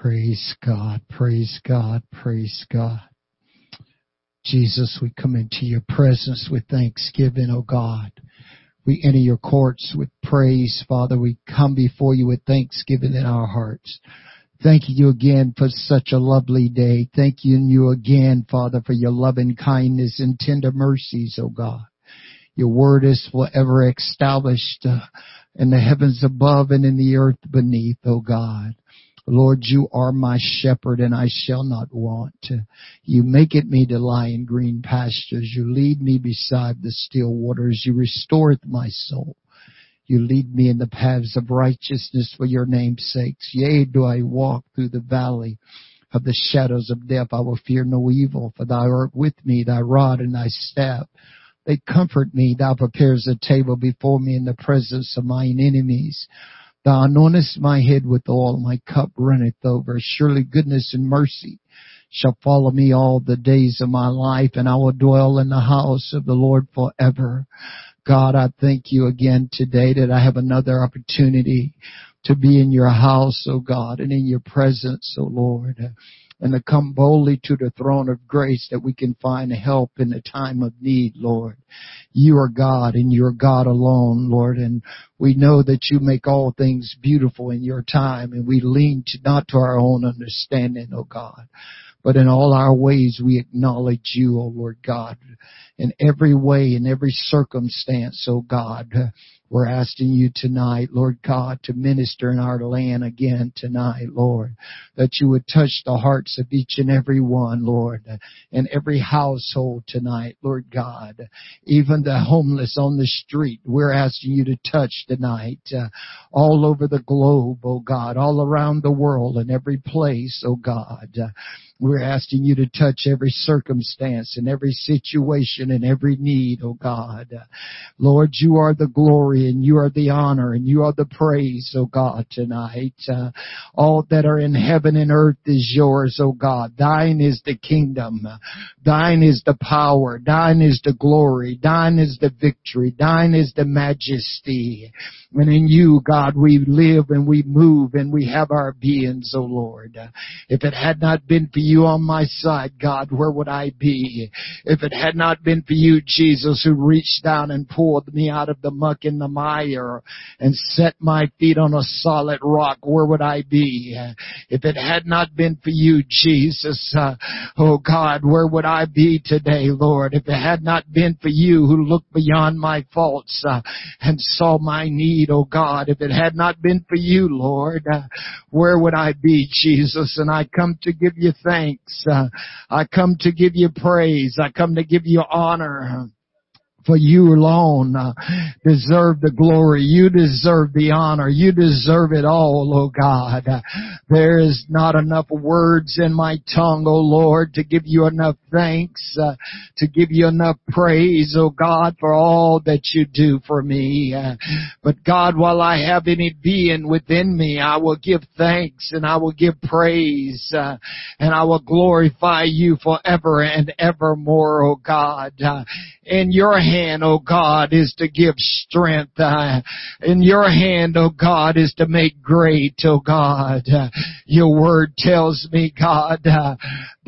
Praise God, praise God, praise God. Jesus, we come into your presence with thanksgiving, O God. We enter your courts with praise, Father. We come before you with thanksgiving in our hearts. Thank you again for such a lovely day. Thank you again, Father, for your loving kindness and tender mercies, O God. Your word is forever established uh, in the heavens above and in the earth beneath, O God. Lord, you are my shepherd and I shall not want. You make it me to lie in green pastures. You lead me beside the still waters. You restoreth my soul. You lead me in the paths of righteousness for your name's sakes. Yea, do I walk through the valley of the shadows of death. I will fear no evil, for thou art with me, thy rod and thy staff. They comfort me. Thou prepares a table before me in the presence of mine enemies. Thou anointest my head with oil, my cup runneth over. Surely goodness and mercy shall follow me all the days of my life, and I will dwell in the house of the Lord forever. God, I thank you again today that I have another opportunity to be in your house, O oh God, and in your presence, O oh Lord and to come boldly to the throne of grace that we can find help in the time of need, Lord. You are God and you are God alone, Lord, and we know that you make all things beautiful in your time and we lean to, not to our own understanding, O God. But in all our ways we acknowledge you, O Lord God. In every way, in every circumstance, O God. We're asking you tonight, Lord God, to minister in our land again tonight, Lord. That you would touch the hearts of each and every one, Lord, and every household tonight, Lord God. Even the homeless on the street, we're asking you to touch tonight, uh, all over the globe, oh God, all around the world in every place, oh God. Uh, we're asking you to touch every circumstance and every situation and every need, oh God. Lord, you are the glory and you are the honor and you are the praise, oh God, tonight. Uh, all that are in heaven and earth is yours, oh God. Thine is the kingdom. Thine is the power. Thine is the glory. Thine is the victory. Thine is the majesty. And in you, God, we live and we move and we have our beings, oh Lord. If it had not been for you on my side, God, where would I be? If it had not been for you, Jesus, who reached down and pulled me out of the muck and the mire and set my feet on a solid rock, where would I be? If it had not been for you, Jesus, uh, oh God, where would I be today, Lord? If it had not been for you who looked beyond my faults uh, and saw my need, oh God. If it had not been for you, Lord, uh, where would I be, Jesus? And I come to give you thanks. Uh, I come to give you praise. I come to give you honor for you alone uh, deserve the glory. You deserve the honor. You deserve it all, oh God. There is not enough words in my tongue, oh Lord, to give you enough thanks, uh, to give you enough praise, oh God, for all that you do for me. Uh, but God, while I have any being within me, I will give thanks and I will give praise uh, and I will glorify you forever and evermore, oh God. In your hand, oh God, is to give strength. Uh, in your hand, oh God, is to make great, oh God. Uh, your word tells me, God, uh,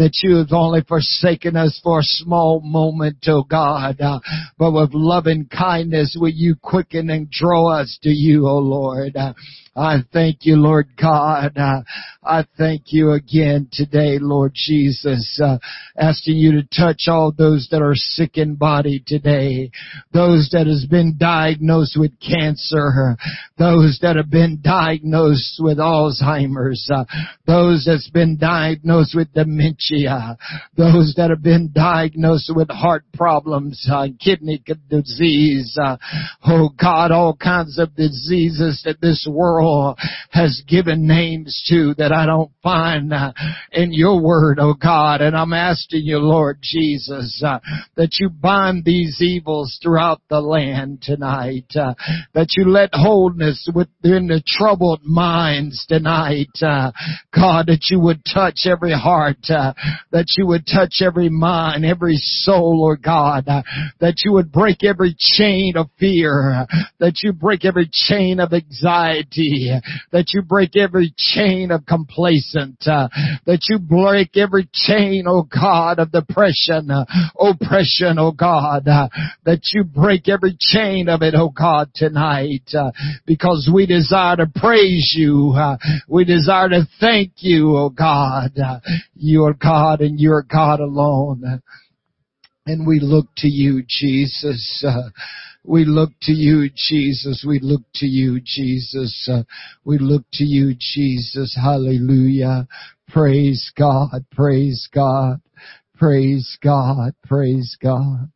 that you have only forsaken us for a small moment, oh God, uh, but with loving kindness will you quicken and draw us to you, oh Lord. Uh, I thank you, Lord God. Uh, I thank you again today, Lord Jesus, uh, asking you to touch all those that are sick in body today, those that has been diagnosed with cancer, those that have been diagnosed with Alzheimer's, uh, those that's been diagnosed with dementia, those that have been diagnosed with heart problems, uh, kidney disease, uh, oh God, all kinds of diseases that this world has given names to that I don't find uh, in your word, oh God. And I'm asking you, Lord Jesus, uh, that you bind these evils throughout the land tonight, uh, that you let wholeness within the troubled minds tonight, uh, God, that you would touch every heart, uh, that you would touch every mind, every soul, Lord God, uh, that you would break every chain of fear, that you break every chain of anxiety, that you break every chain of complacent, uh, that you break every chain, oh God, of depression, uh, oppression, oh God, uh, that you break every chain of it, oh God, tonight, uh, because we desire to praise you, uh, we desire to thank you, oh God, uh, you are God and you are God alone. And we look to you, Jesus. Uh, we look to you, Jesus. We look to you, Jesus. Uh, we look to you, Jesus. Hallelujah. Praise God. Praise God. Praise God. Praise God.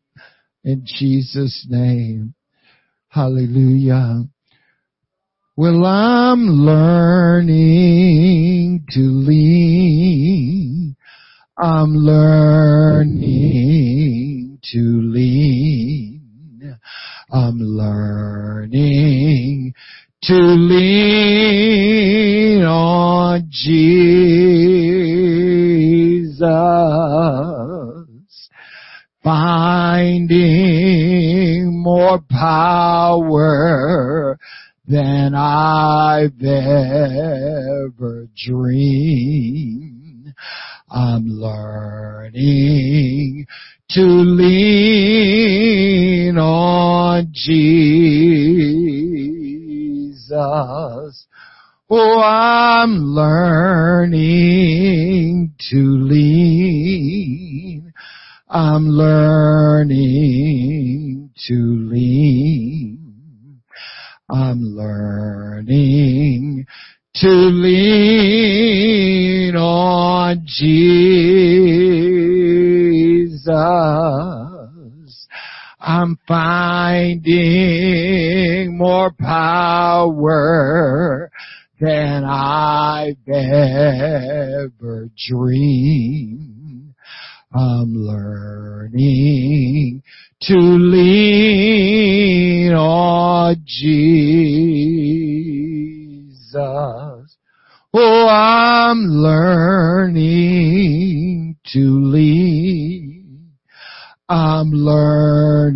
In Jesus' name. Hallelujah. Well, I'm learning to lean. I'm learning to lean. I'm learning to lean on Jesus, finding more power than I've ever dreamed. I'm learning to lean on Jesus. Oh, I'm learning to lean. I'm learning to lean. I'm learning to lean on Jesus. I'm finding more power than I've ever dreamed. I'm learning to lean on Jesus. Oh, I'm learning to lean. I'm learning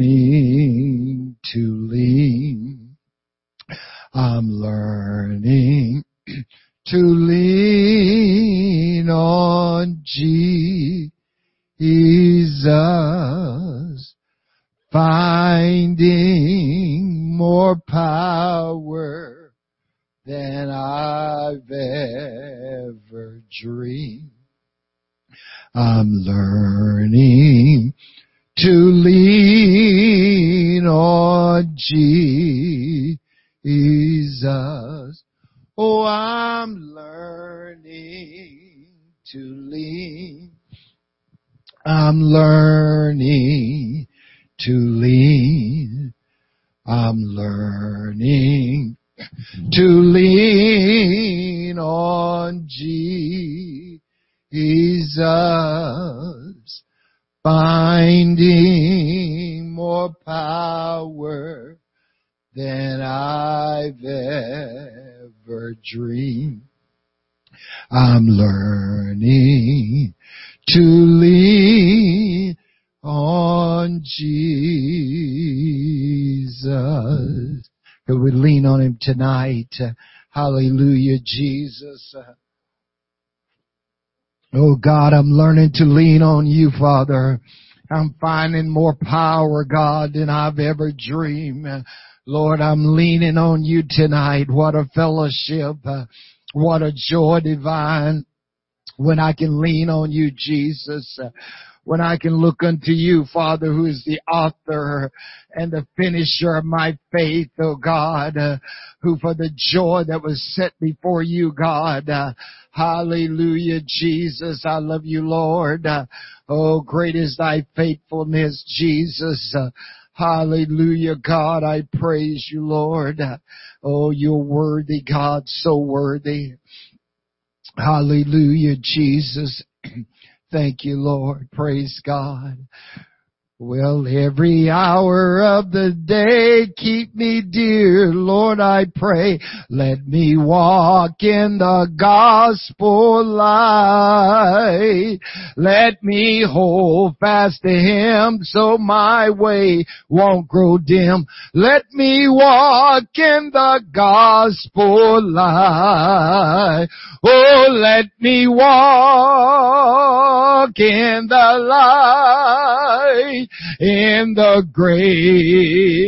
to lean. I'm learning to lean on Jesus, finding more power than I've ever dreamed. I'm learning to lean on Jesus. Oh, I'm learning to lean. I'm learning to lean. I'm learning to lean on Jesus, finding more power than I've ever dreamed. I'm learning to lean on Jesus. Could we lean on Him tonight? Hallelujah, Jesus. Oh God, I'm learning to lean on you, Father. I'm finding more power, God, than I've ever dreamed. Lord, I'm leaning on you tonight. What a fellowship. What a joy divine when I can lean on you, Jesus when I can look unto you, Father, who is the author and the finisher of my faith, oh God, uh, who for the joy that was set before you, God, uh, hallelujah, Jesus, I love you, Lord. Uh, oh, great is thy faithfulness, Jesus. Hallelujah, God, I praise you, Lord. Oh, you're worthy, God, so worthy. Hallelujah, Jesus. Thank you, Lord. Praise God. Well, every hour of the day keep me dear, Lord, I pray. Let me walk in the gospel light. Let me hold fast to Him so my way won't grow dim. Let me walk in the gospel light. Oh, let me walk in the light in the great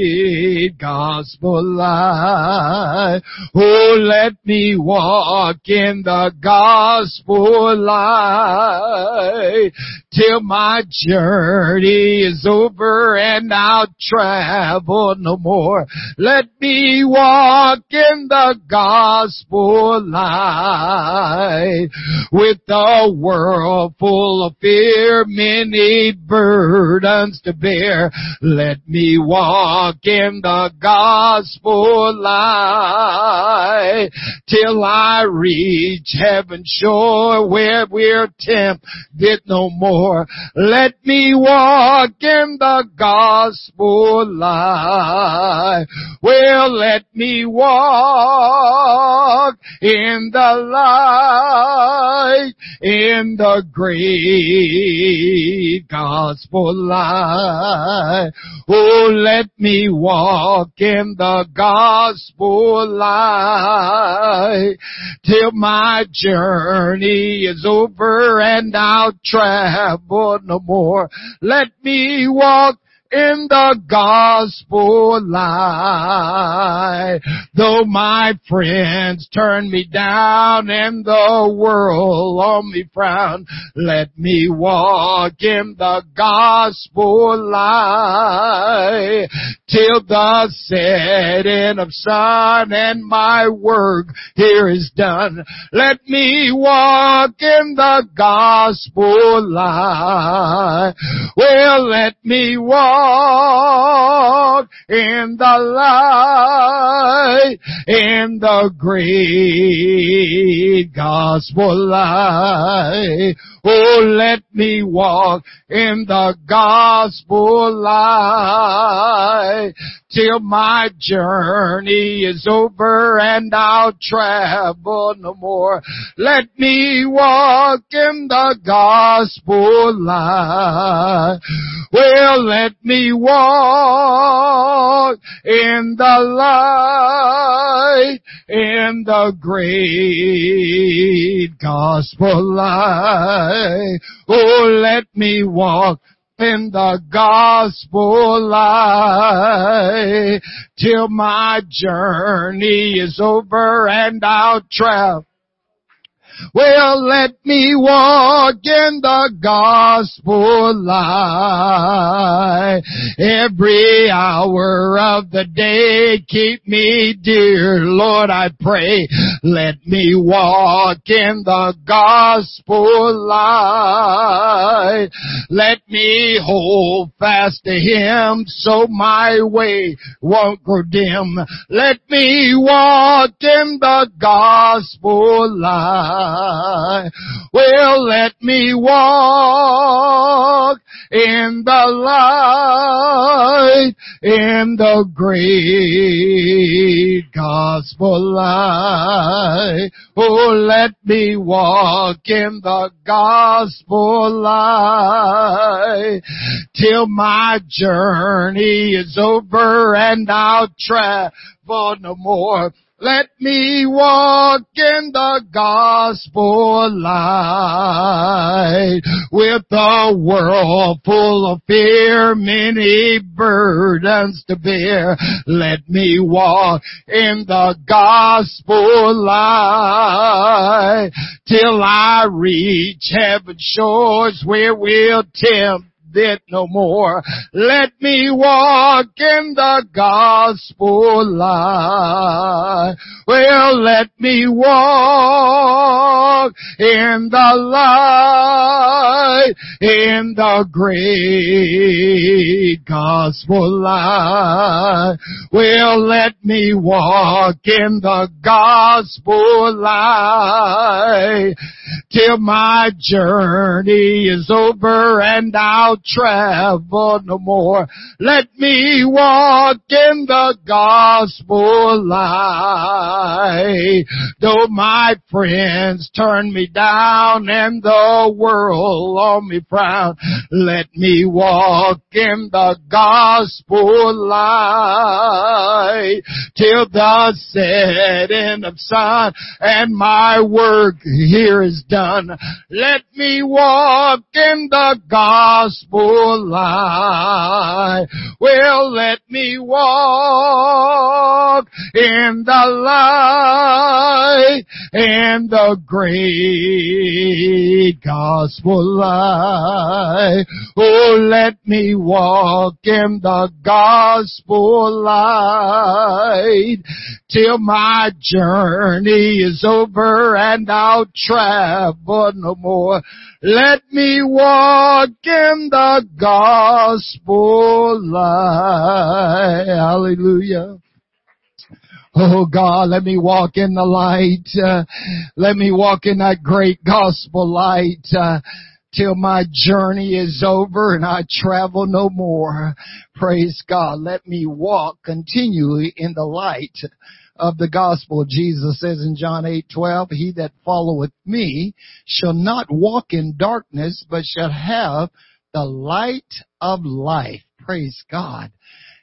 gospel light. Oh, let me walk in the gospel light till my journey is over and I'll travel no more. Let me walk in the gospel light with a world full of fear, many burdens to bear. Let me walk in the gospel light till I reach heaven shore where we're tempted no more. Let me walk in the gospel light. Well, let me walk in the light, in the great gospel light. Oh, let me walk in the gospel light till my journey is over and I'll travel no more. Let me walk in the gospel light. Though my friends turn me down and the world on me frown, let me walk in the gospel light till the setting of sun and my work here is done. Let me walk in the gospel light. Well, let me walk in the light, in the great gospel light. Oh, let me walk in the gospel light till my journey is over and I'll travel no more. Let me walk in the gospel light. Well, let me walk in the light, in the great gospel light. Oh, let me walk in the gospel light till my journey is over and I'll travel well, let me walk in the gospel light. Every hour of the day keep me dear, Lord, I pray. Let me walk in the gospel light. Let me hold fast to Him so my way won't grow dim. Let me walk in the gospel light. Well, let me walk in the light, in the great gospel light. Oh, let me walk in the gospel light till my journey is over and I'll travel no more. Let me walk in the gospel light with a world full of fear, many burdens to bear. Let me walk in the gospel light till I reach heaven's shores where we'll tempt it no more. Let me walk in the gospel light. Well, let me walk in the light, in the great gospel light. Well, let me walk in the gospel light till my journey is over and I'll travel no more. Let me walk in the gospel light. Though my friends turn me down and the world on me frown, let me walk in the gospel light till the setting of sun and my work here is done. Let me walk in the gospel light. Well, let me walk in the light in the great gospel light. Oh, let me walk in the gospel light till my journey is over and I'll travel no more. Let me walk in the gospel light. Hallelujah. Oh God, let me walk in the light. Uh, let me walk in that great gospel light. Uh, till my journey is over and I travel no more. Praise God. Let me walk continually in the light of the gospel. Jesus says in John 8, 12, He that followeth me shall not walk in darkness, but shall have the light of life. Praise God.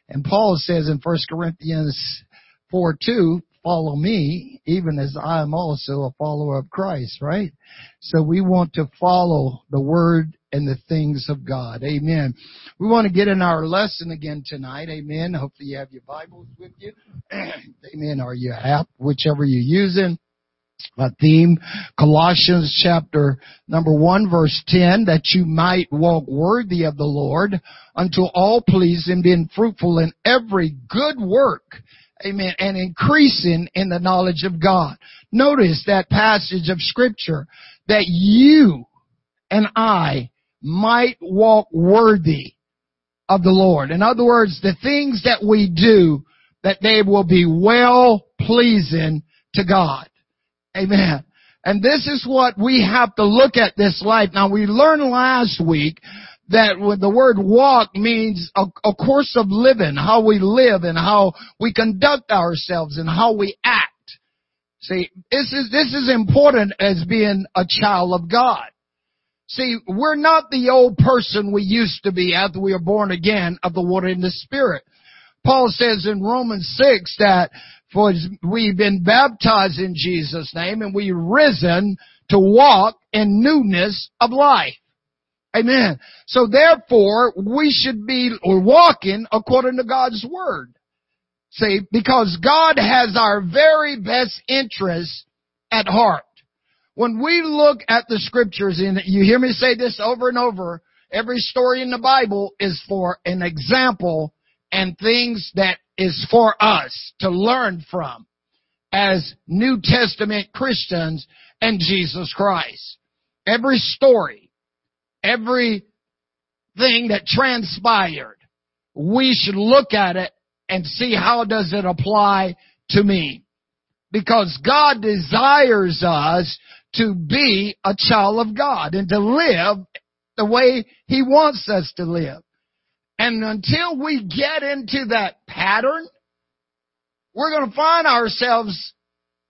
And Paul says in 1 Corinthians 4, 2, follow me, even as I am also a follower of Christ, right? So we want to follow the word and the things of God. Amen. We want to get in our lesson again tonight. Amen. Hopefully you have your Bibles with you. Amen. Or your app, whichever you're using. A theme, Colossians chapter number one verse 10, that you might walk worthy of the Lord unto all pleasing, being fruitful in every good work Amen. And increasing in the knowledge of God. Notice that passage of scripture that you and I might walk worthy of the Lord. In other words, the things that we do, that they will be well pleasing to God. Amen. And this is what we have to look at this life. Now we learned last week that when the word walk means a, a, course of living, how we live and how we conduct ourselves and how we act. See, this is, this is important as being a child of God. See, we're not the old person we used to be after we are born again of the water and the spirit. Paul says in Romans 6 that for we've been baptized in Jesus' name and we've risen to walk in newness of life. Amen. So therefore, we should be walking according to God's Word. See, because God has our very best interests at heart. When we look at the scriptures, and you hear me say this over and over, every story in the Bible is for an example and things that is for us to learn from as New Testament Christians and Jesus Christ. Every story everything that transpired, we should look at it and see how does it apply to me. Because God desires us to be a child of God and to live the way He wants us to live. And until we get into that pattern, we're going to find ourselves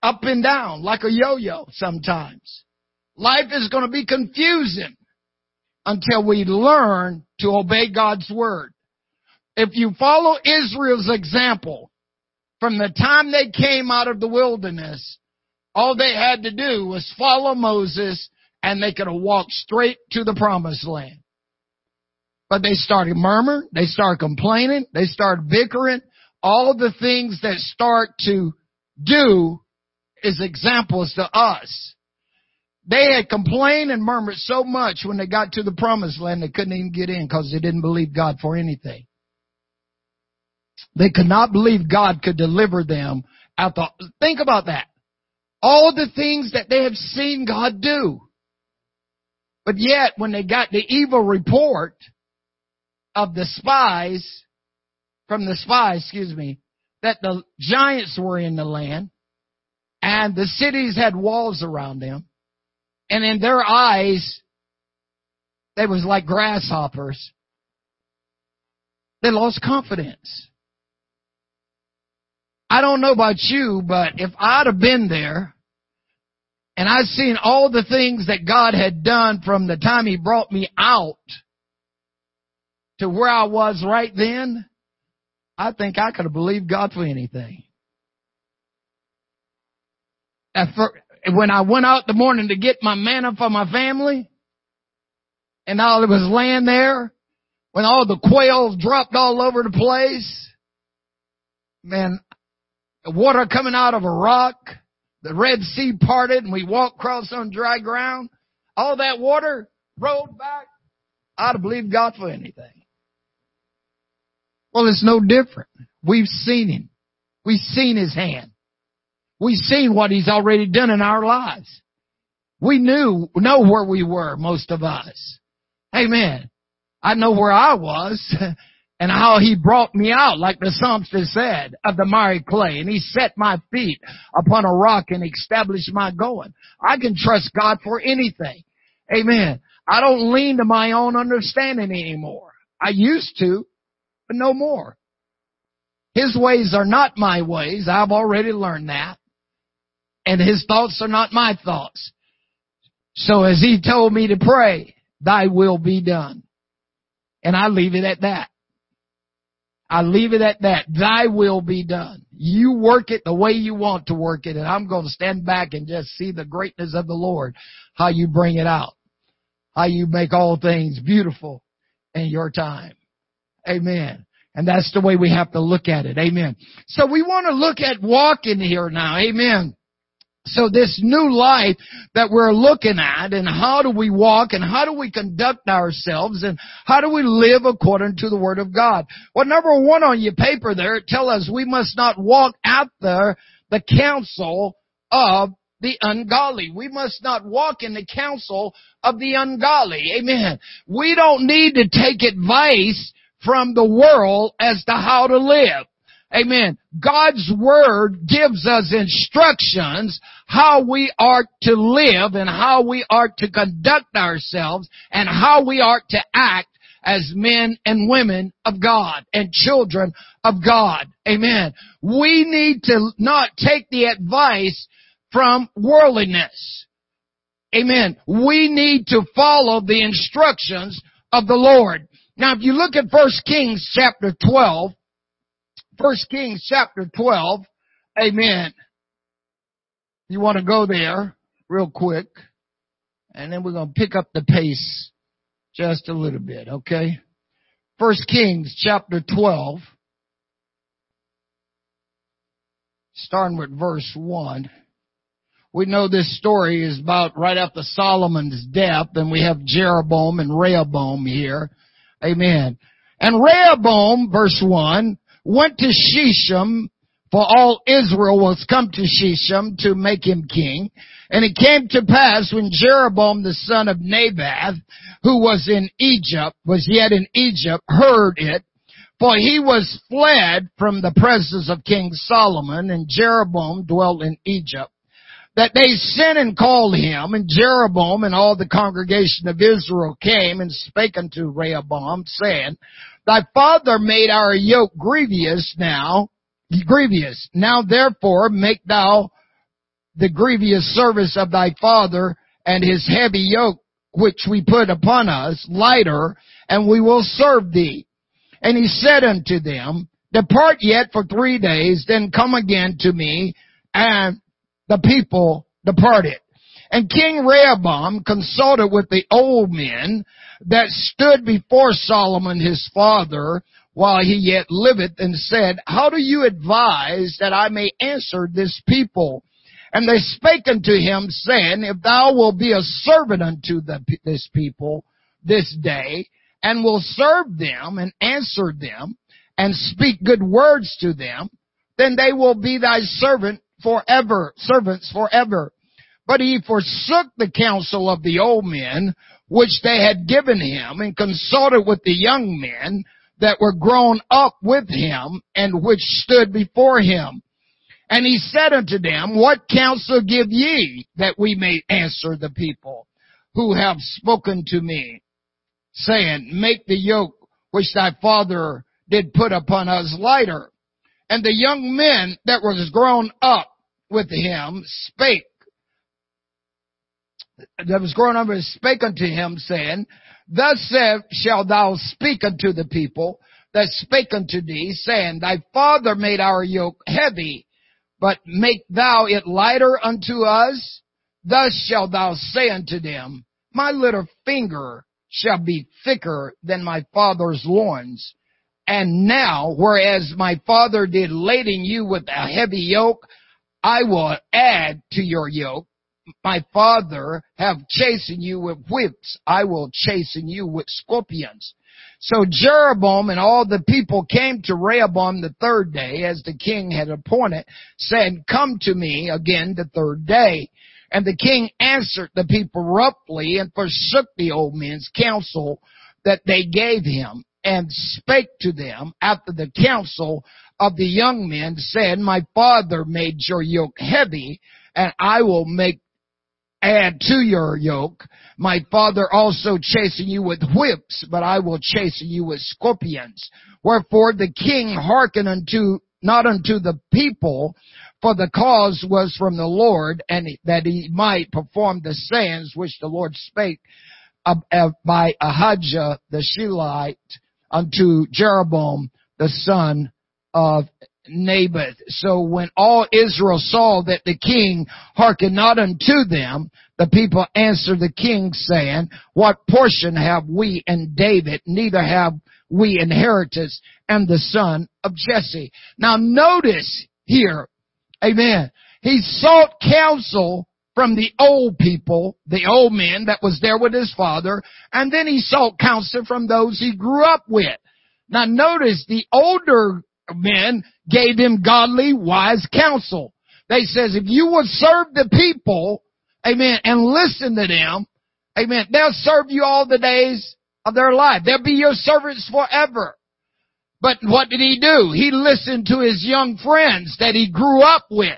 up and down like a yo-yo sometimes. Life is going to be confusing until we learn to obey God's word. If you follow Israel's example, from the time they came out of the wilderness, all they had to do was follow Moses and they could have walked straight to the promised land. But they started murmuring, they started complaining, they started bickering. All the things that start to do is examples to us. They had complained and murmured so much when they got to the promised land they couldn't even get in because they didn't believe God for anything. They could not believe God could deliver them out the, think about that. All the things that they have seen God do. But yet when they got the evil report of the spies, from the spies, excuse me, that the giants were in the land and the cities had walls around them and in their eyes, they was like grasshoppers. They lost confidence. I don't know about you, but if I'd have been there and I'd seen all the things that God had done from the time He brought me out to where I was right then, I think I could have believed God for anything. When I went out the morning to get my manna for my family, and all it was laying there, when all the quails dropped all over the place, man, water coming out of a rock, the Red Sea parted and we walked across on dry ground, all that water rolled back, I'd have believed God for anything. Well, it's no different. We've seen Him. We've seen His hand. We've seen what He's already done in our lives. We knew, know where we were, most of us. Amen. I know where I was and how he brought me out, like the psalmist said, of the miry clay, and he set my feet upon a rock and established my going. I can trust God for anything. Amen. I don't lean to my own understanding anymore. I used to, but no more. His ways are not my ways. I've already learned that. And his thoughts are not my thoughts. So as he told me to pray, thy will be done. And I leave it at that. I leave it at that. Thy will be done. You work it the way you want to work it, and I'm going to stand back and just see the greatness of the Lord, how you bring it out, how you make all things beautiful in your time. Amen. And that's the way we have to look at it. Amen. So we want to look at walking here now. Amen. So this new life that we're looking at and how do we walk and how do we conduct ourselves and how do we live according to the Word of God? Well, number one on your paper there, it tells us we must not walk after the counsel of the ungodly. We must not walk in the counsel of the ungodly. Amen. We don't need to take advice from the world as to how to live. Amen. God's Word gives us instructions how we are to live and how we are to conduct ourselves and how we are to act as men and women of God and children of God. Amen. We need to not take the advice from worldliness. Amen. We need to follow the instructions of the Lord. Now if you look at 1 Kings chapter 12, First Kings chapter 12. Amen. You want to go there real quick. And then we're going to pick up the pace just a little bit, okay? First Kings chapter 12. Starting with verse 1. We know this story is about right after Solomon's death, and we have Jeroboam and Rehoboam here. Amen. And Rehoboam, verse 1, went to Shechem, for all Israel was come to Shechem to make him king. And it came to pass when Jeroboam the son of Nebat, who was in Egypt, was yet in Egypt, heard it, for he was fled from the presence of King Solomon, and Jeroboam dwelt in Egypt. That they sent and called him, and Jeroboam and all the congregation of Israel came and spake unto Rehoboam, saying, Thy father made our yoke grievous now, grievous. Now therefore make thou the grievous service of thy father and his heavy yoke which we put upon us lighter, and we will serve thee. And he said unto them, Depart yet for three days, then come again to me. And the people departed. And King Rehoboam consulted with the old men that stood before Solomon his father while he yet liveth and said, How do you advise that I may answer this people? And they spake unto him saying, If thou wilt be a servant unto the, this people this day, and will serve them and answer them, and speak good words to them, then they will be thy servant forever, servants forever. But he forsook the counsel of the old men, which they had given him, and consulted with the young men that were grown up with him, and which stood before him. And he said unto them, What counsel give ye, that we may answer the people who have spoken to me, saying, Make the yoke which thy father did put upon us lighter. And the young men that was grown up with him spake, that was grown up and spake unto him, saying, Thus said, shall thou speak unto the people that spake unto thee, saying, Thy father made our yoke heavy, but make thou it lighter unto us. Thus shalt thou say unto them, My little finger shall be thicker than my father's loins. And now, whereas my father did laden you with a heavy yoke, I will add to your yoke. My father have chastened you with whips. I will chasten you with scorpions. So Jeroboam and all the people came to Rehoboam the third day, as the king had appointed, saying, Come to me again the third day. And the king answered the people roughly and forsook the old men's counsel that they gave him and spake to them after the counsel of the young men said, my father made your yoke heavy and I will make add to your yoke. My father also chasten you with whips, but I will chasten you with scorpions. Wherefore the king hearkened unto, not unto the people, for the cause was from the Lord, and that he might perform the sayings which the Lord spake by Ahijah the Shilite unto Jeroboam the son of Naboth. So when all Israel saw that the king hearkened not unto them, the people answered the king saying, What portion have we in David? Neither have we inheritance and the son of Jesse. Now notice here, amen, he sought counsel from the old people, the old men that was there with his father, and then he sought counsel from those he grew up with. Now notice the older men gave him godly, wise counsel. They says, if you would serve the people, amen, and listen to them, amen, they'll serve you all the days of their life. They'll be your servants forever. But what did he do? He listened to his young friends that he grew up with.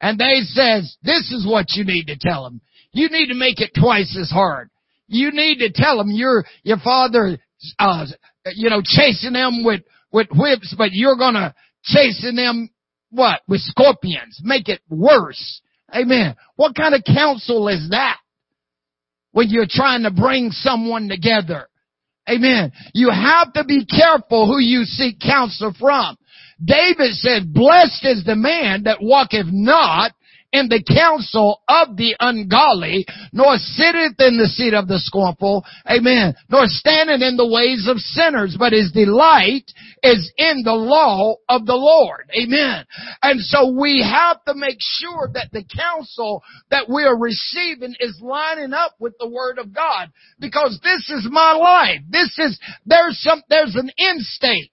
And they says, this is what you need to tell them. You need to make it twice as hard. You need to tell them your, your father, uh, you know, chasing them with, with whips, but you're gonna chasing them, what? With scorpions. Make it worse. Amen. What kind of counsel is that? When you're trying to bring someone together. Amen. You have to be careful who you seek counsel from. David said, blessed is the man that walketh not in the counsel of the ungodly, nor sitteth in the seat of the scornful, amen, nor standeth in the ways of sinners, but his delight is in the law of the Lord, amen. And so we have to make sure that the counsel that we are receiving is lining up with the Word of God, because this is my life. This is, there's some, there's an end state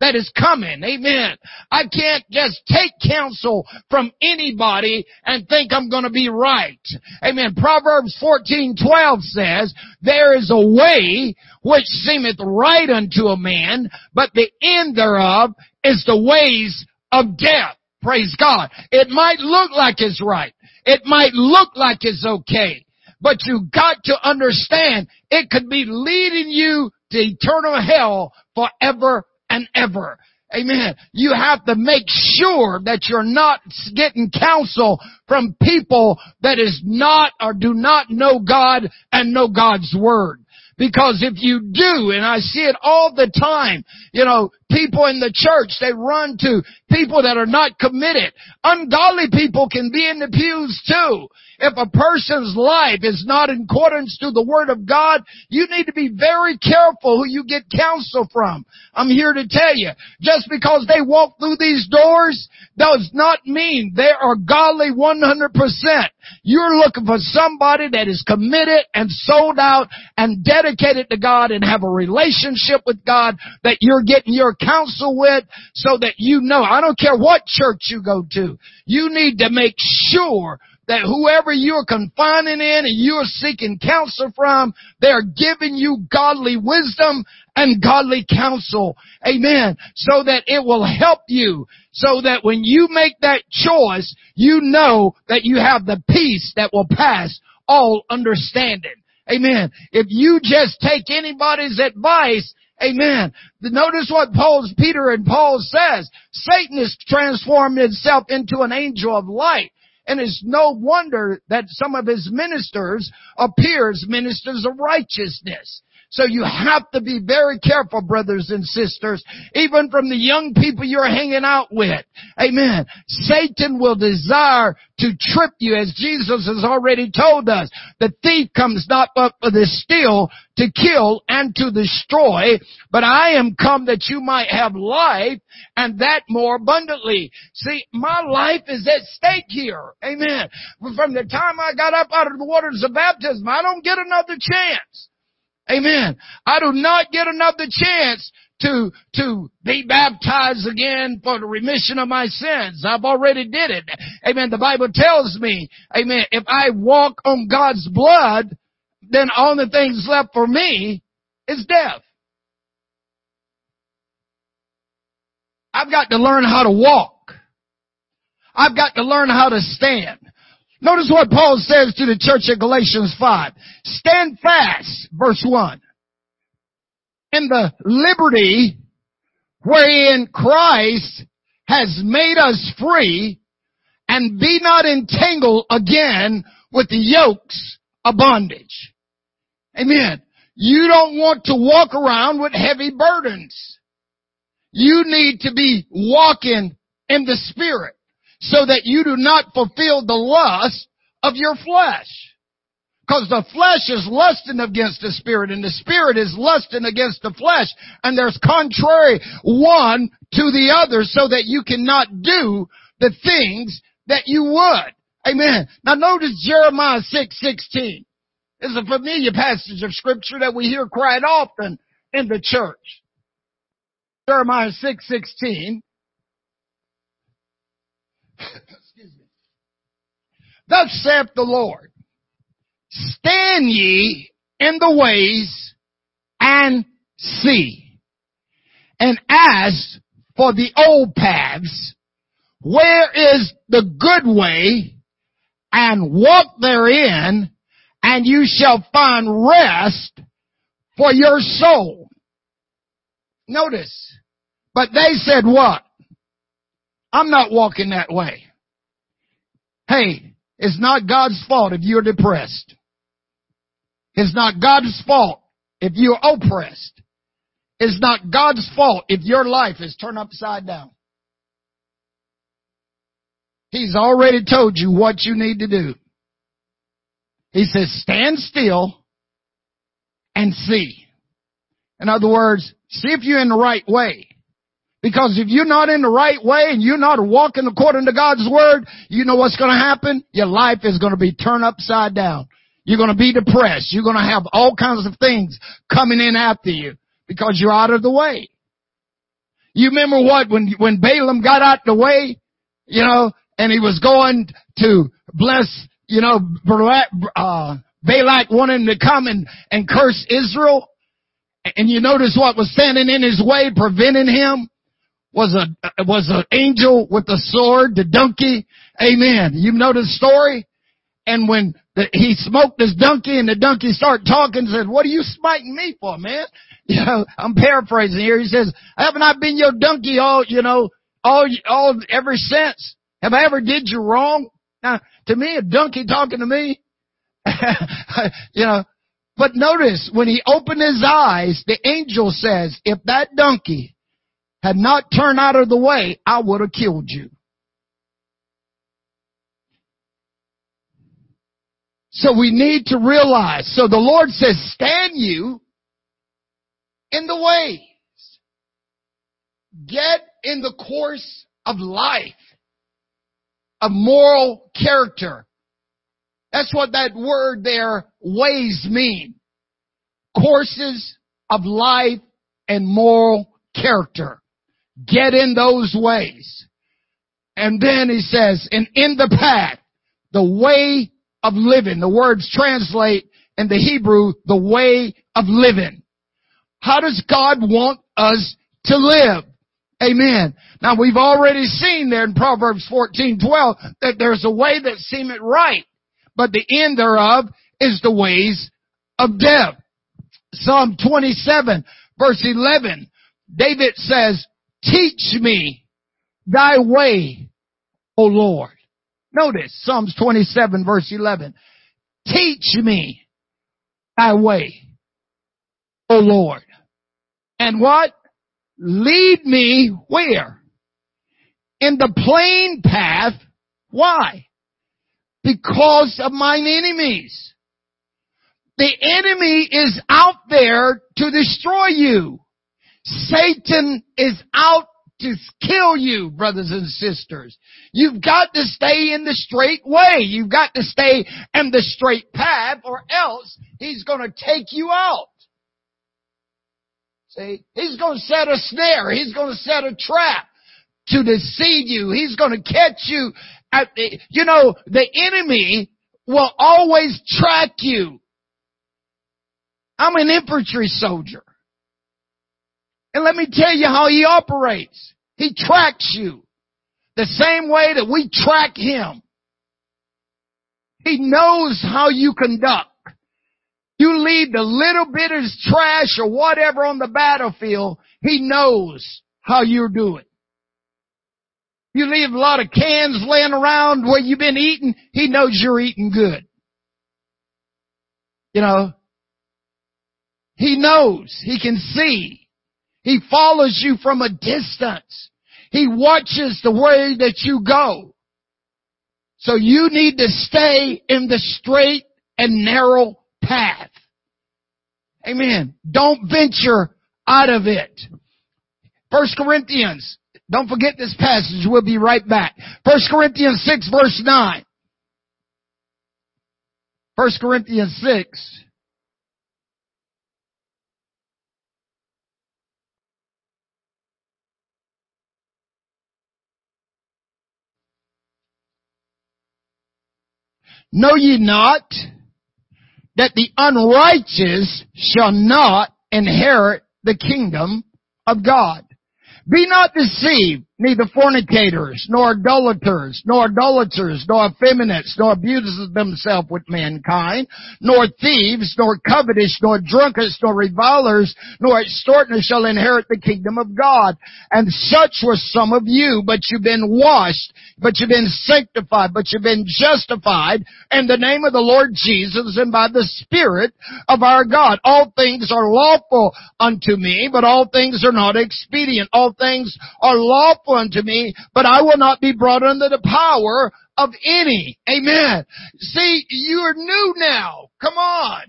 that is coming. Amen. I can't just take counsel from anybody and think I'm going to be right. Amen. Proverbs 14:12 says, "There is a way which seemeth right unto a man, but the end thereof is the ways of death." Praise God. It might look like it's right. It might look like it's okay. But you got to understand it could be leading you to eternal hell forever and ever. Amen. You have to make sure that you're not getting counsel from people that is not or do not know God and know God's Word. Because if you do, and I see it all the time, you know, people in the church, they run to people that are not committed. Ungodly people can be in the pews too. If a person's life is not in accordance to the Word of God, you need to be very careful who you get counsel from. I'm here to tell you, just because they walk through these doors does not mean they are godly 100%. You're looking for somebody that is committed and sold out and dedicated to God and have a relationship with God that you're getting your counsel with so that you know. I don't care what church you go to. You need to make sure that whoever you're confining in and you're seeking counsel from, they're giving you godly wisdom and godly counsel. Amen. So that it will help you. So that when you make that choice, you know that you have the peace that will pass all understanding. Amen. If you just take anybody's advice Amen. Notice what Paul's, Peter and Paul says. Satan has transformed himself into an angel of light. And it's no wonder that some of his ministers appear as ministers of righteousness. So you have to be very careful, brothers and sisters, even from the young people you're hanging out with. Amen. Satan will desire to trip you as Jesus has already told us. The thief comes not but for the steal, to kill, and to destroy, but I am come that you might have life and that more abundantly. See, my life is at stake here. Amen. From the time I got up out of the waters of baptism, I don't get another chance. Amen. I do not get another chance to, to be baptized again for the remission of my sins. I've already did it. Amen. The Bible tells me, amen, if I walk on God's blood, then all the things left for me is death. I've got to learn how to walk. I've got to learn how to stand. Notice what Paul says to the church at Galatians 5. Stand fast, verse 1. In the liberty wherein Christ has made us free and be not entangled again with the yokes of bondage. Amen. You don't want to walk around with heavy burdens. You need to be walking in the Spirit so that you do not fulfill the lust of your flesh. Because the flesh is lusting against the spirit and the spirit is lusting against the flesh and there's contrary one to the other so that you cannot do the things that you would. Amen. Now notice Jeremiah 6, 16. It's a familiar passage of scripture that we hear quite often in the church. Jeremiah 6, 16. Excuse me. Thus saith the Lord, stand ye in the ways and see. And as for the old paths, where is the good way and walk therein and you shall find rest for your soul. Notice, but they said what? I'm not walking that way. Hey, it's not God's fault if you're depressed. It's not God's fault if you're oppressed. It's not God's fault if your life is turned upside down. He's already told you what you need to do. He says, stand still and see. In other words, see if you're in the right way. Because if you're not in the right way and you're not walking according to God's word, you know what's going to happen? Your life is going to be turned upside down. You're going to be depressed. You're going to have all kinds of things coming in after you because you're out of the way. You remember what when when Balaam got out the way, you know, and he was going to bless, you know, uh, Balak wanting to come and, and curse Israel. And you notice what was standing in his way, preventing him was a, was an angel with a sword, the donkey. Amen. You know the story? And when the, he smoked his donkey and the donkey started talking said, what are you smiting me for, man? You know, I'm paraphrasing here. He says, haven't I been your donkey all, you know, all, all, ever since? Have I ever did you wrong? Now, to me, a donkey talking to me, you know, but notice when he opened his eyes, the angel says, if that donkey had not turned out of the way, I would have killed you. So we need to realize, so the Lord says, stand you in the ways. Get in the course of life, of moral character. That's what that word there, ways mean. Courses of life and moral character. Get in those ways. And then he says, and in the path, the way of living. The words translate in the Hebrew, the way of living. How does God want us to live? Amen. Now we've already seen there in Proverbs 14, 12 that there's a way that seemeth right, but the end thereof is the ways of death. Psalm 27 verse 11, David says, teach me thy way, O Lord. Notice Psalms 27 verse 11. Teach me thy way, O Lord. And what? Lead me where? In the plain path. Why? Because of mine enemies. The enemy is out there to destroy you. Satan is out to kill you, brothers and sisters. You've got to stay in the straight way. You've got to stay in the straight path or else he's going to take you out. See, he's going to set a snare. He's going to set a trap to deceive you. He's going to catch you at the, you know, the enemy will always track you. I'm an infantry soldier. And let me tell you how he operates. He tracks you the same way that we track him. He knows how you conduct. You leave the little bit of trash or whatever on the battlefield, he knows how you're doing. You leave a lot of cans laying around where you've been eating, he knows you're eating good. You know, he knows, he can see. He follows you from a distance. He watches the way that you go. So you need to stay in the straight and narrow path. Amen. Don't venture out of it. First Corinthians. Don't forget this passage. We'll be right back. First Corinthians 6 verse 9. First Corinthians 6 Know ye not that the unrighteous shall not inherit the kingdom of God? Be not deceived neither fornicators, nor idolaters, nor idolaters, nor effeminates, nor abusers themselves with mankind, nor thieves, nor covetous, nor drunkards, nor revilers, nor extortioners shall inherit the kingdom of God. And such were some of you, but you've been washed, but you've been sanctified, but you've been justified in the name of the Lord Jesus and by the Spirit of our God. All things are lawful unto me, but all things are not expedient. All things are lawful unto me, but I will not be brought under the power of any. Amen. See, you are new now. Come on.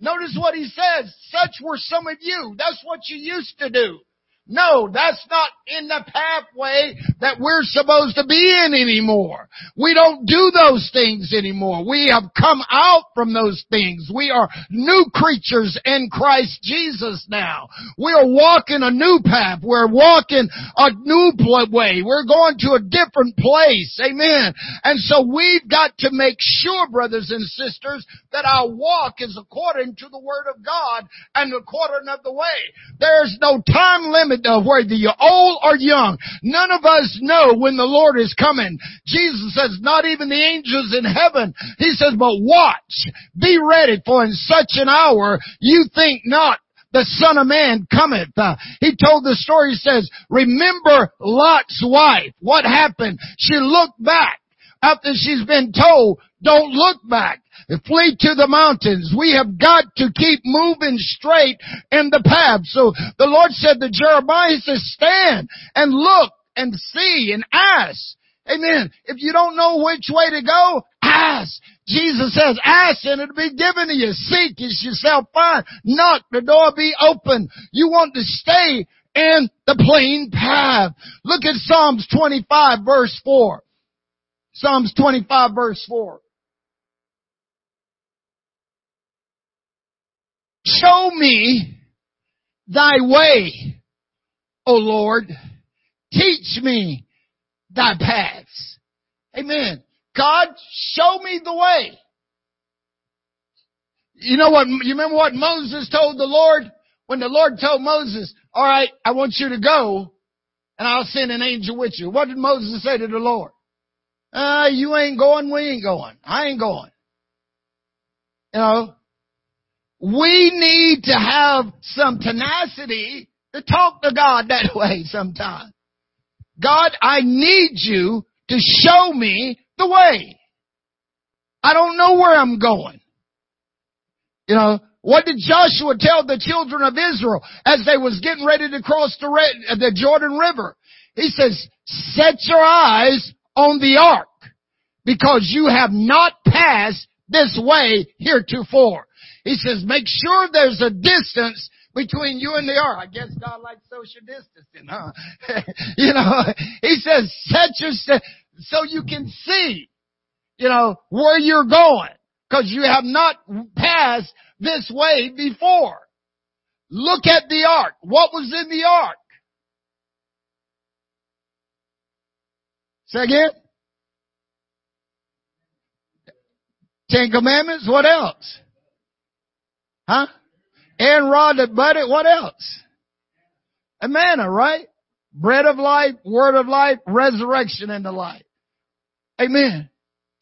Notice what he says. Such were some of you. That's what you used to do. No, that's not in the pathway that we're supposed to be in anymore. We don't do those things anymore. We have come out from those things. We are new creatures in Christ Jesus now. We are walking a new path. We're walking a new way. We're going to a different place. Amen. And so we've got to make sure, brothers and sisters, that our walk is according to the Word of God and according of the way. There's no time limit of whether you're old or young. None of us know when the Lord is coming. Jesus says, not even the angels in heaven. He says, but watch, be ready for in such an hour you think not the Son of Man cometh. Uh, he told the story, he says, remember Lot's wife. What happened? She looked back after she's been told, don't look back. Flee to the mountains. We have got to keep moving straight in the path. So the Lord said to Jeremiah, he says, stand and look and see and ask. Amen. If you don't know which way to go, ask. Jesus says, ask and it'll be given to you. Seek, you shall find. Knock, the door be open. You want to stay in the plain path. Look at Psalms 25 verse 4. Psalms 25 verse 4. Show me thy way, O Lord. Teach me thy paths. Amen. God, show me the way. You know what, you remember what Moses told the Lord? When the Lord told Moses, alright, I want you to go, and I'll send an angel with you. What did Moses say to the Lord? Uh, you ain't going, we ain't going. I ain't going. You know, we need to have some tenacity to talk to God that way sometimes. God, I need you to show me the way. I don't know where I'm going. You know, what did Joshua tell the children of Israel as they was getting ready to cross the, Red, uh, the Jordan River? He says, set your eyes on the ark because you have not passed this way heretofore. He says, make sure there's a distance between you and the ark. I guess God likes social distancing, huh? you know, he says, set your, so you can see, you know, where you're going. Cause you have not passed this way before. Look at the ark. What was in the ark? Say again? Ten Commandments? What else? Huh? And rod that budded? What else? A manna, right? Bread of life, word of life, resurrection and the life. Amen.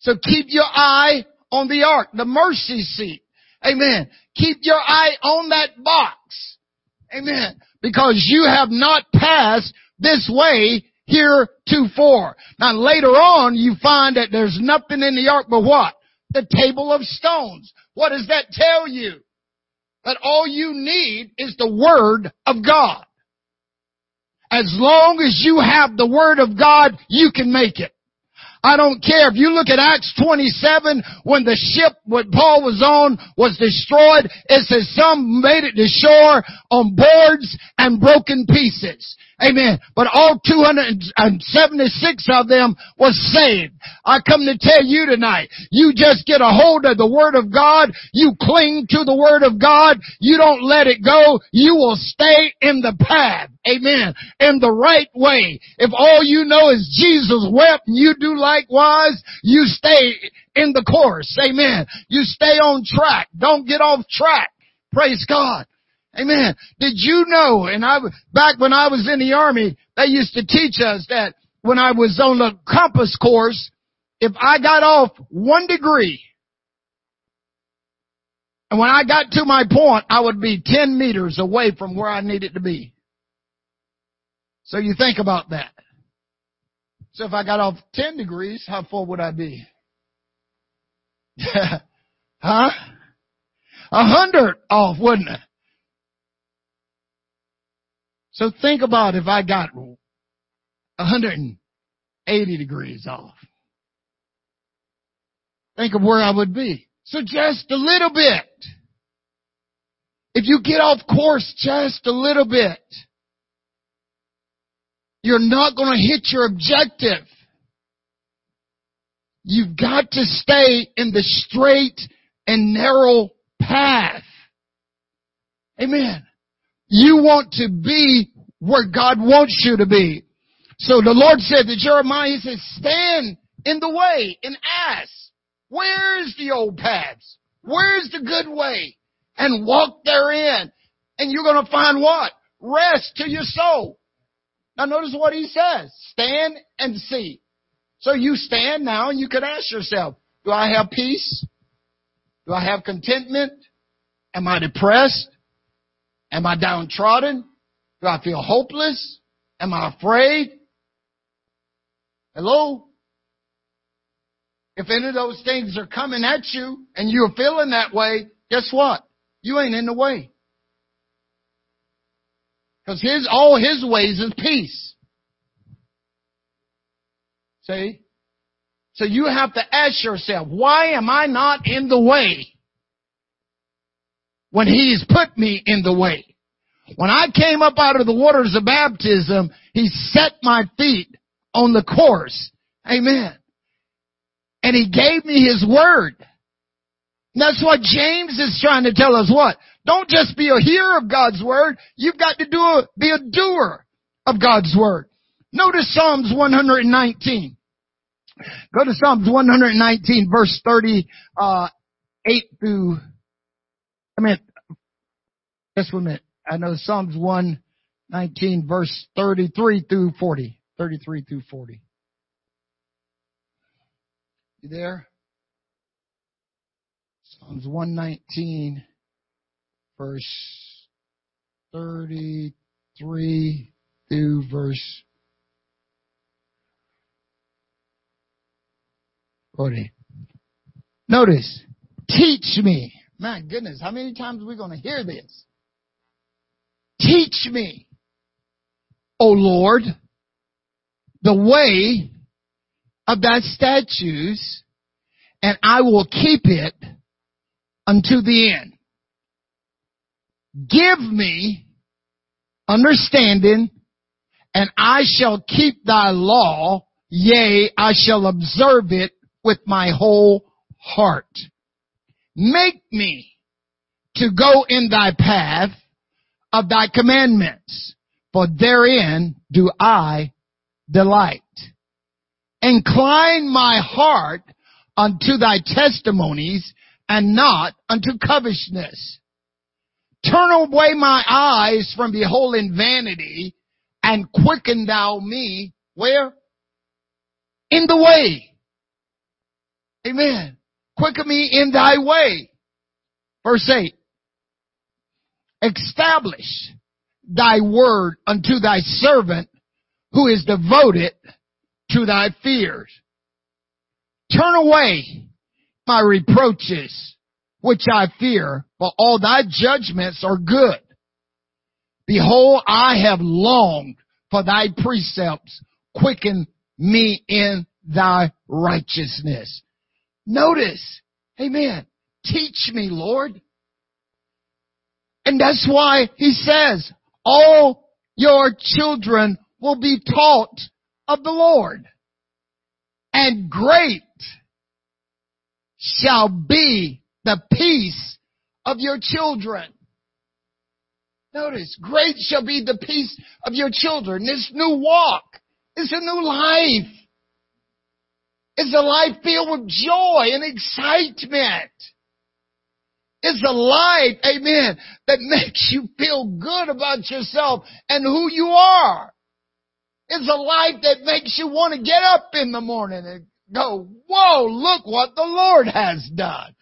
So keep your eye on the ark, the mercy seat. Amen. Keep your eye on that box. Amen. Because you have not passed this way heretofore. Now later on you find that there's nothing in the ark but what? The table of stones. What does that tell you? That all you need is the Word of God. As long as you have the Word of God, you can make it. I don't care if you look at Acts 27 when the ship what Paul was on was destroyed. It says some made it to shore on boards and broken pieces. Amen. But all 276 of them was saved. I come to tell you tonight, you just get a hold of the Word of God, you cling to the Word of God, you don't let it go, you will stay in the path. Amen. In the right way. If all you know is Jesus wept and you do likewise, you stay in the course. Amen. You stay on track. Don't get off track. Praise God. Amen. Did you know, and I, back when I was in the army, they used to teach us that when I was on the compass course, if I got off one degree, and when I got to my point, I would be 10 meters away from where I needed to be. So you think about that. So if I got off 10 degrees, how far would I be? huh? A hundred off, wouldn't it? So think about if I got 180 degrees off. Think of where I would be. So just a little bit. If you get off course just a little bit, you're not going to hit your objective. You've got to stay in the straight and narrow path. Amen. You want to be where God wants you to be. So the Lord said to Jeremiah, He said, stand in the way and ask, where's the old paths? Where's the good way? And walk therein. And you're going to find what? Rest to your soul. Now notice what he says. Stand and see. So you stand now and you could ask yourself, do I have peace? Do I have contentment? Am I depressed? Am I downtrodden? Do I feel hopeless? Am I afraid? Hello? If any of those things are coming at you and you're feeling that way, guess what? You ain't in the way. Because his, all his ways is peace. See? So you have to ask yourself, why am I not in the way? When he's put me in the way. When I came up out of the waters of baptism, he set my feet on the course. Amen. And he gave me his word. And that's what James is trying to tell us what? Don't just be a hearer of God's word. You've got to do a, be a doer of God's word. Notice Psalms 119. Go to Psalms 119 verse 38 uh, through mean, one minute. I know Psalms 119 verse 33 through 40. 33 through 40. You there? Psalms 119 verse 33 through verse 40. Notice, teach me. My goodness, how many times are we going to hear this? Teach me, O Lord, the way of thy statutes, and I will keep it unto the end. Give me understanding, and I shall keep thy law, yea, I shall observe it with my whole heart. Make me to go in thy path of thy commandments, for therein do I delight. Incline my heart unto thy testimonies and not unto covetousness. Turn away my eyes from beholding vanity and quicken thou me where? In the way. Amen. Quicken me in thy way. Verse 8. Establish thy word unto thy servant who is devoted to thy fears. Turn away my reproaches which I fear, for all thy judgments are good. Behold, I have longed for thy precepts. Quicken me in thy righteousness. Notice, amen, teach me, Lord. And that's why he says, all your children will be taught of the Lord. And great shall be the peace of your children. Notice, great shall be the peace of your children. This new walk is a new life. It's a life filled with joy and excitement. It's a life, amen, that makes you feel good about yourself and who you are. It's a life that makes you want to get up in the morning and go, whoa, look what the Lord has done.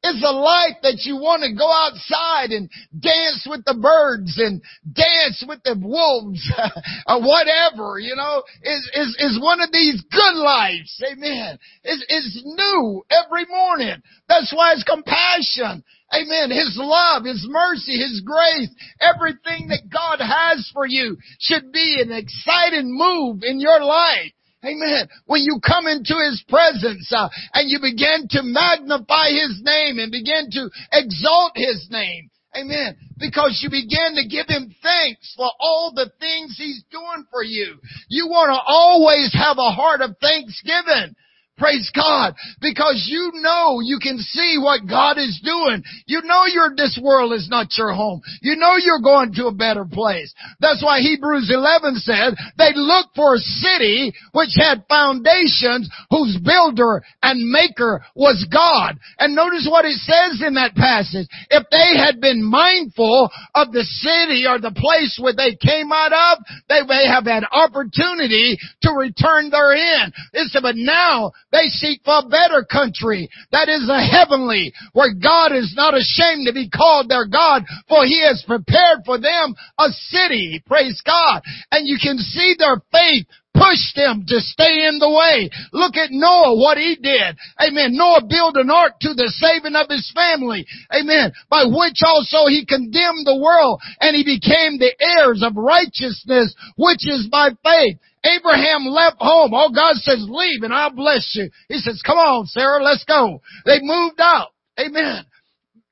It's a life that you want to go outside and dance with the birds and dance with the wolves or whatever, you know, is, is, is one of these good lives. Amen. It's, it's new every morning. That's why it's compassion. Amen. His love, His mercy, His grace, everything that God has for you should be an exciting move in your life. Amen. When you come into His presence uh, and you begin to magnify His name and begin to exalt His name. Amen. Because you begin to give Him thanks for all the things He's doing for you. You want to always have a heart of thanksgiving. Praise God. Because you know you can see what God is doing. You know your, this world is not your home. You know you're going to a better place. That's why Hebrews 11 said they looked for a city which had foundations whose builder and maker was God. And notice what it says in that passage. If they had been mindful of the city or the place where they came out of, they may have had opportunity to return therein. It said, but now they seek for a better country that is a heavenly, where God is not ashamed to be called their God, for He has prepared for them a city. Praise God. And you can see their faith push them to stay in the way. Look at Noah, what he did. Amen. Noah built an ark to the saving of his family. Amen. By which also he condemned the world and he became the heirs of righteousness, which is by faith. Abraham left home. Oh, God says, leave and I'll bless you. He says, come on, Sarah, let's go. They moved out. Amen.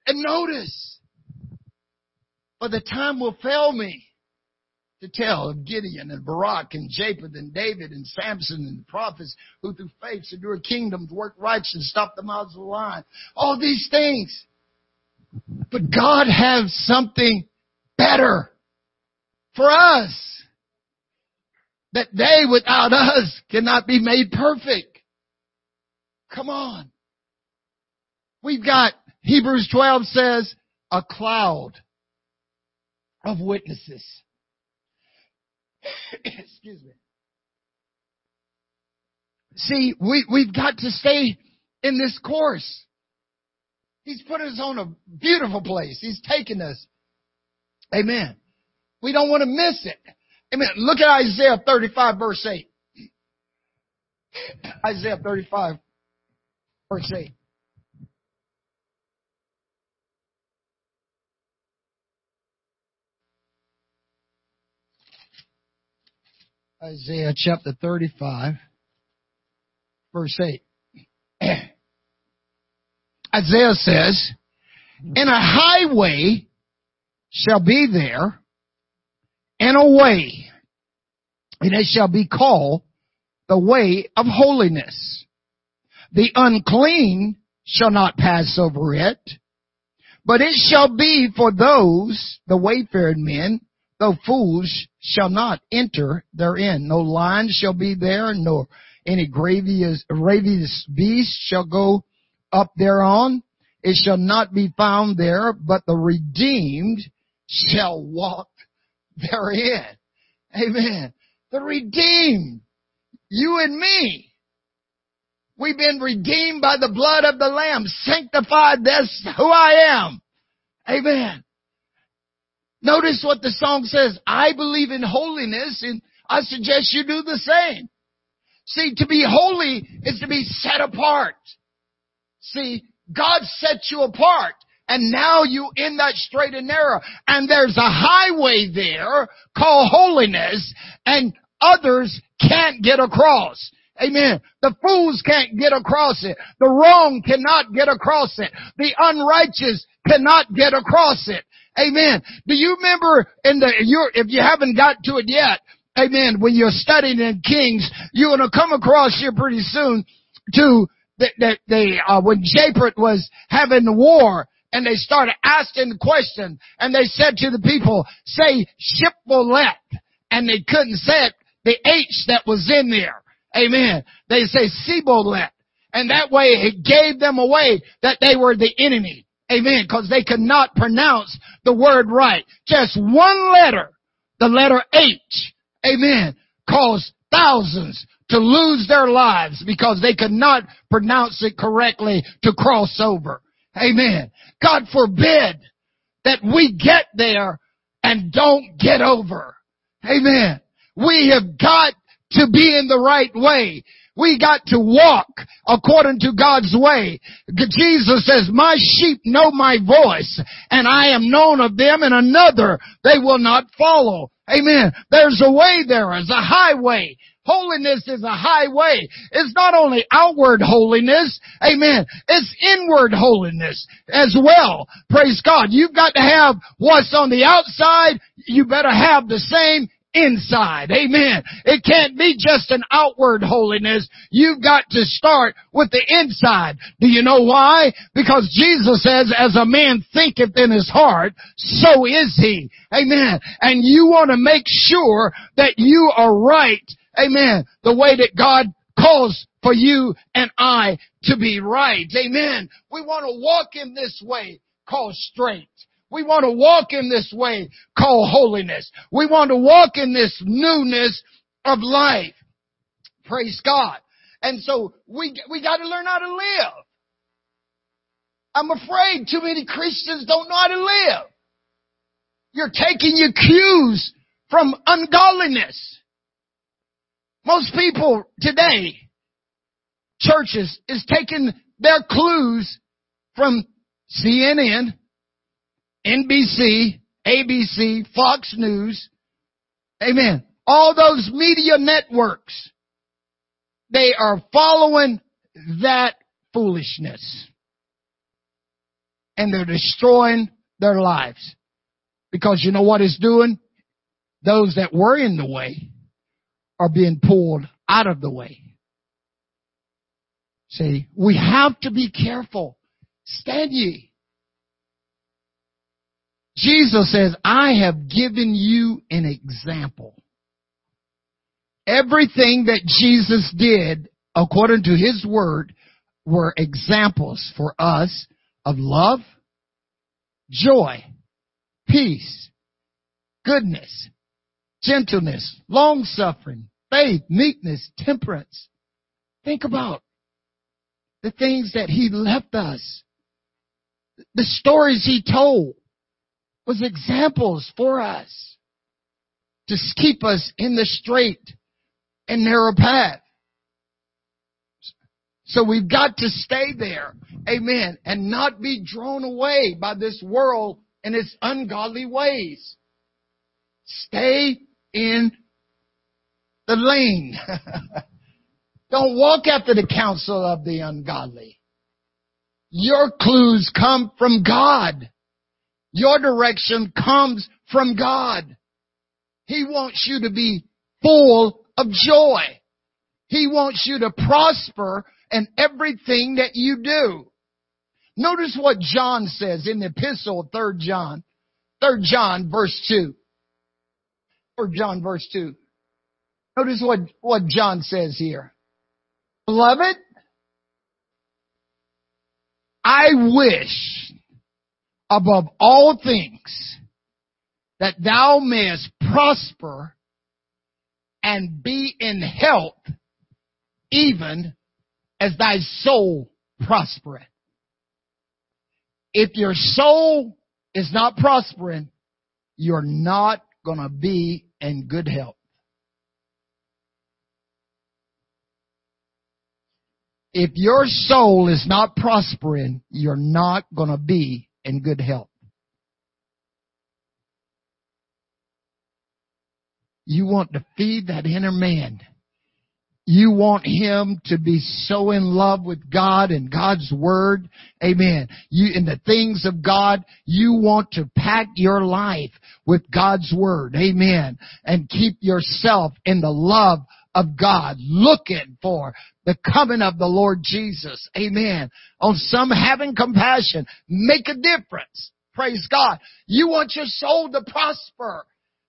And notice, but the time will fail me to tell of Gideon and Barak and Jephthah and David and Samson and the prophets who through faith subdued kingdoms, worked righteousness, stopped the mouths of the lion. All these things. But God has something better for us that they without us cannot be made perfect. Come on. We've got, Hebrews 12 says, a cloud of witnesses. Excuse me. See, we, we've got to stay in this course. He's put us on a beautiful place. He's taken us. Amen. We don't want to miss it. Amen. Look at Isaiah 35 verse 8. Isaiah 35 verse 8. Isaiah chapter 35 verse 8. Isaiah says, and a highway shall be there and a way, and it shall be called the way of holiness. The unclean shall not pass over it, but it shall be for those, the wayfaring men, though fools shall not enter therein. No lion shall be there, nor any grievous, ravenous beast shall go up thereon. It shall not be found there, but the redeemed shall walk therein. Amen. The redeemed. You and me. We've been redeemed by the blood of the Lamb, sanctified. That's who I am. Amen. Notice what the song says. I believe in holiness and I suggest you do the same. See, to be holy is to be set apart. See, God set you apart. And now you in that straight and narrow. And there's a highway there called holiness and others can't get across. Amen. The fools can't get across it. The wrong cannot get across it. The unrighteous cannot get across it. Amen. Do you remember in the, if you haven't got to it yet, amen, when you're studying in Kings, you're going to come across here pretty soon to that, that they, uh, when Jephthah was having the war, and they started asking the question, and they said to the people, say Shibboleth, and they couldn't say it, the H that was in there. Amen. They say Sibboleth. And that way it gave them away that they were the enemy. Amen. Because they could not pronounce the word right. Just one letter, the letter H. Amen. Caused thousands to lose their lives because they could not pronounce it correctly to cross over. Amen. God forbid that we get there and don't get over. Amen. We have got to be in the right way. We got to walk according to God's way. Jesus says, my sheep know my voice and I am known of them and another they will not follow. Amen. There's a way there is a highway. Holiness is a highway. It's not only outward holiness, amen. It's inward holiness as well. Praise God. You've got to have what's on the outside. You better have the same inside. Amen. It can't be just an outward holiness. You've got to start with the inside. Do you know why? Because Jesus says, as a man thinketh in his heart, so is he. Amen. And you want to make sure that you are right. Amen. The way that God calls for you and I to be right. Amen. We want to walk in this way called straight. We want to walk in this way called holiness. We want to walk in this newness of life. Praise God. And so we, we got to learn how to live. I'm afraid too many Christians don't know how to live. You're taking your cues from ungodliness. Most people today, churches, is taking their clues from CNN, NBC, ABC, Fox News. Amen. All those media networks, they are following that foolishness. And they're destroying their lives. Because you know what it's doing? Those that were in the way are being pulled out of the way. See, we have to be careful. Stand ye Jesus says, I have given you an example. Everything that Jesus did, according to his word, were examples for us of love, joy, peace, goodness, gentleness, long suffering, faith, meekness, temperance. Think about the things that he left us the stories he told was examples for us to keep us in the straight and narrow path. So we've got to stay there. Amen. And not be drawn away by this world and its ungodly ways. Stay in the lane. Don't walk after the counsel of the ungodly. Your clues come from God. Your direction comes from God. He wants you to be full of joy. He wants you to prosper in everything that you do. Notice what John says in the epistle, of 3 John, 3 John verse 2. 3 John verse 2. Notice what, what John says here. Beloved, I wish above all things that thou mayest prosper and be in health even as thy soul prospereth. If your soul is not prospering, you're not going to be in good health. If your soul is not prospering, you're not going to be in good health. You want to feed that inner man. You want him to be so in love with God and God's Word. Amen. You, in the things of God, you want to pack your life with God's Word. Amen. And keep yourself in the love of God, looking for the coming of the Lord Jesus. Amen. On some having compassion, make a difference. Praise God. You want your soul to prosper.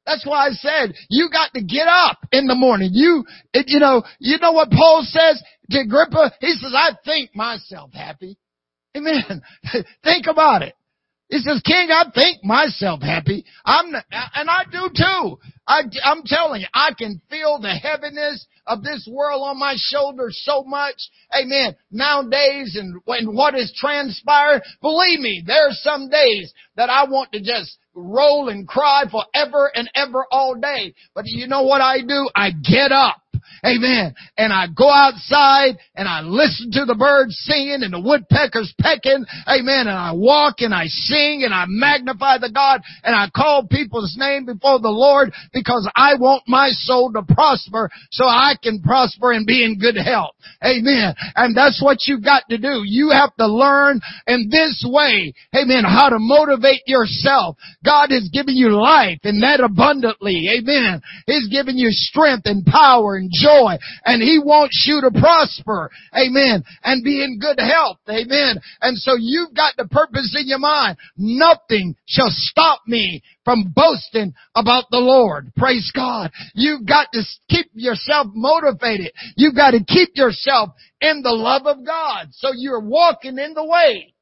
That's why I said you got to get up in the morning. You, you know, you know what Paul says to Agrippa? He says, I think myself happy. Amen. think about it. He says, King, I think myself happy. I'm, and I do too. I, I'm telling you, I can feel the heaviness of this world on my shoulders so much. Amen. Nowadays and when what is transpired, believe me, there are some days that I want to just roll and cry forever and ever all day. But you know what I do? I get up. Amen. And I go outside and I listen to the birds singing and the woodpeckers pecking. Amen. And I walk and I sing and I magnify the God and I call people's name before the Lord because I want my soul to prosper so I can prosper and be in good health. Amen. And that's what you've got to do. You have to learn in this way. Amen. How to motivate yourself. God has given you life and that abundantly. Amen. He's given you strength and power and joy and He wants you to prosper. Amen. And be in good health. Amen. And so you've got the purpose in your mind. Nothing shall stop me from boasting about the Lord. Praise God. You've got to keep yourself motivated. You've got to keep yourself in the love of God. So you're walking in the way.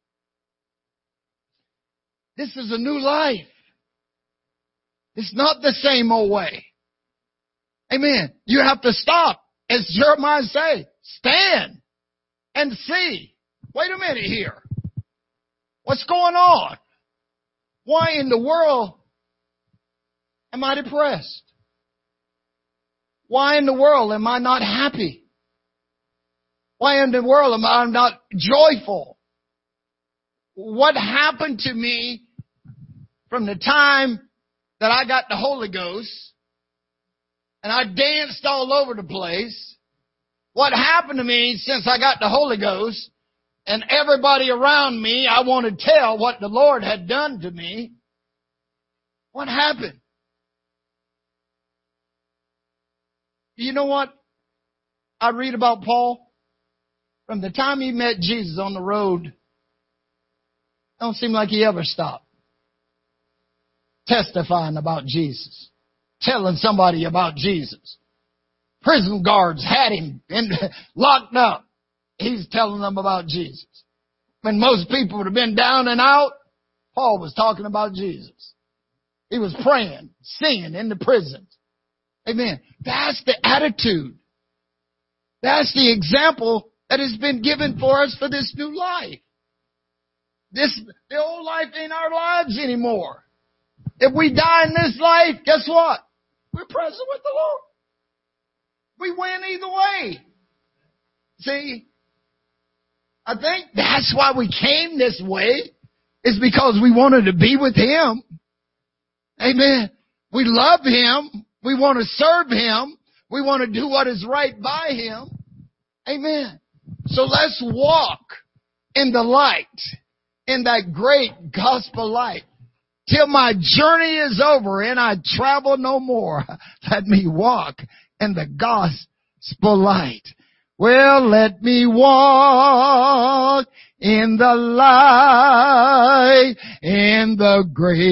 This is a new life. It's not the same old way. Amen. You have to stop. As Jeremiah say, stand and see. Wait a minute here. What's going on? Why in the world am I depressed? Why in the world am I not happy? Why in the world am I not joyful? What happened to me from the time that I got the Holy Ghost and I danced all over the place. What happened to me since I got the Holy Ghost and everybody around me, I want to tell what the Lord had done to me. What happened? You know what? I read about Paul. From the time he met Jesus on the road, don't seem like he ever stopped testifying about Jesus telling somebody about Jesus. Prison guards had him in, locked up. He's telling them about Jesus. When most people would have been down and out, Paul was talking about Jesus. He was praying, singing in the prisons. Amen. That's the attitude. That's the example that has been given for us for this new life. This, the old life ain't our lives anymore. If we die in this life, guess what? We're present with the Lord. We win either way. See? I think that's why we came this way, is because we wanted to be with Him. Amen. We love Him. We want to serve Him. We want to do what is right by Him. Amen. So let's walk in the light, in that great gospel light till my journey is over and I travel no more. Let me walk in the gospel light. Well, let me walk in the light, in the great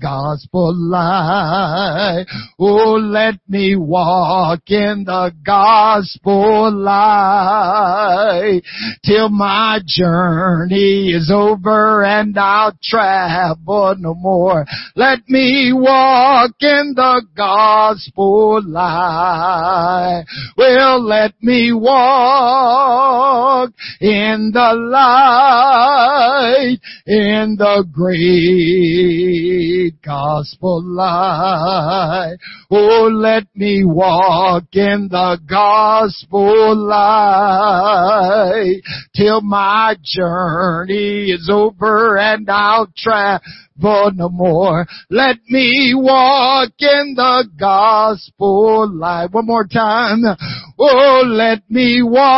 gospel light. Oh, let me walk in the gospel light till my journey is over and I'll travel no more. Let me walk in the gospel light. Well, let me walk in the light, in the great gospel light. Oh, let me walk in the gospel light till my journey is over and I'll travel no more. Let me walk in the gospel light. One more time. Oh, let me walk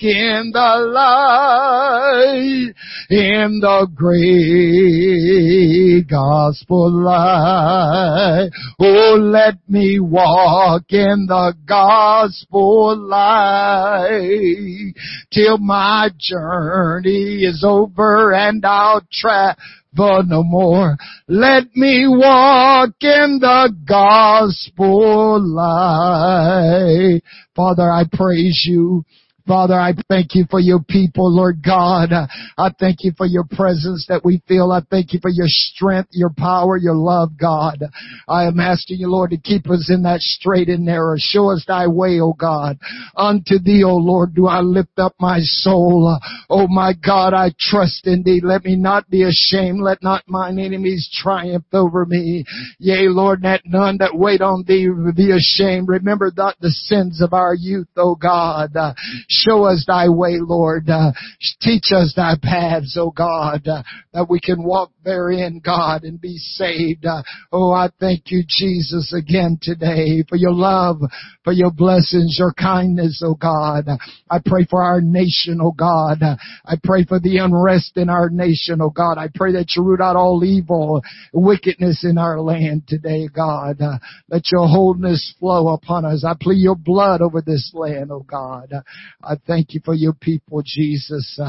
in the light, in the great gospel light. Oh, let me walk in the gospel light till my journey is over and I'll travel no more. Let me walk in the gospel light. Father, I praise you. Father, I thank you for your people, Lord God. I thank you for your presence that we feel. I thank you for your strength, your power, your love, God. I am asking you, Lord, to keep us in that straight and narrow. Show us thy way, O God. Unto thee, O Lord, do I lift up my soul. O my God, I trust in thee. Let me not be ashamed. Let not mine enemies triumph over me. Yea, Lord, let none that wait on thee be ashamed. Remember not the sins of our youth, O God. Show us thy way, Lord. Uh, teach us thy paths, O God, uh, that we can walk therein, God, and be saved. Uh, oh, I thank you, Jesus, again today for your love, for your blessings, your kindness, O God. I pray for our nation, O God. I pray for the unrest in our nation, O God. I pray that you root out all evil, wickedness in our land today, God. Let your wholeness flow upon us. I plead your blood over this land, O God. I thank you for your people, Jesus.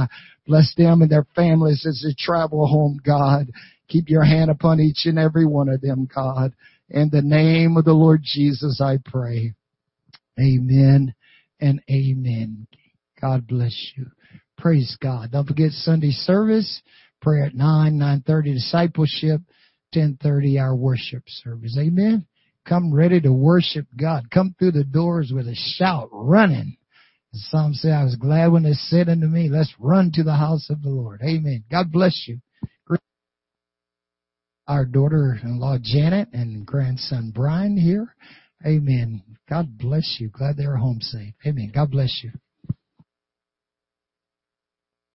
Bless them and their families as they travel home, God. Keep your hand upon each and every one of them, God. In the name of the Lord Jesus, I pray. Amen and amen. God bless you. Praise God. Don't forget Sunday service, prayer at 9, 9.30 discipleship, 10.30 our worship service. Amen. Come ready to worship God. Come through the doors with a shout, running. Some say, I was glad when they said unto me, let's run to the house of the Lord. Amen. God bless you. Our daughter-in-law Janet and grandson Brian here. Amen. God bless you. Glad they're home safe. Amen. God bless you.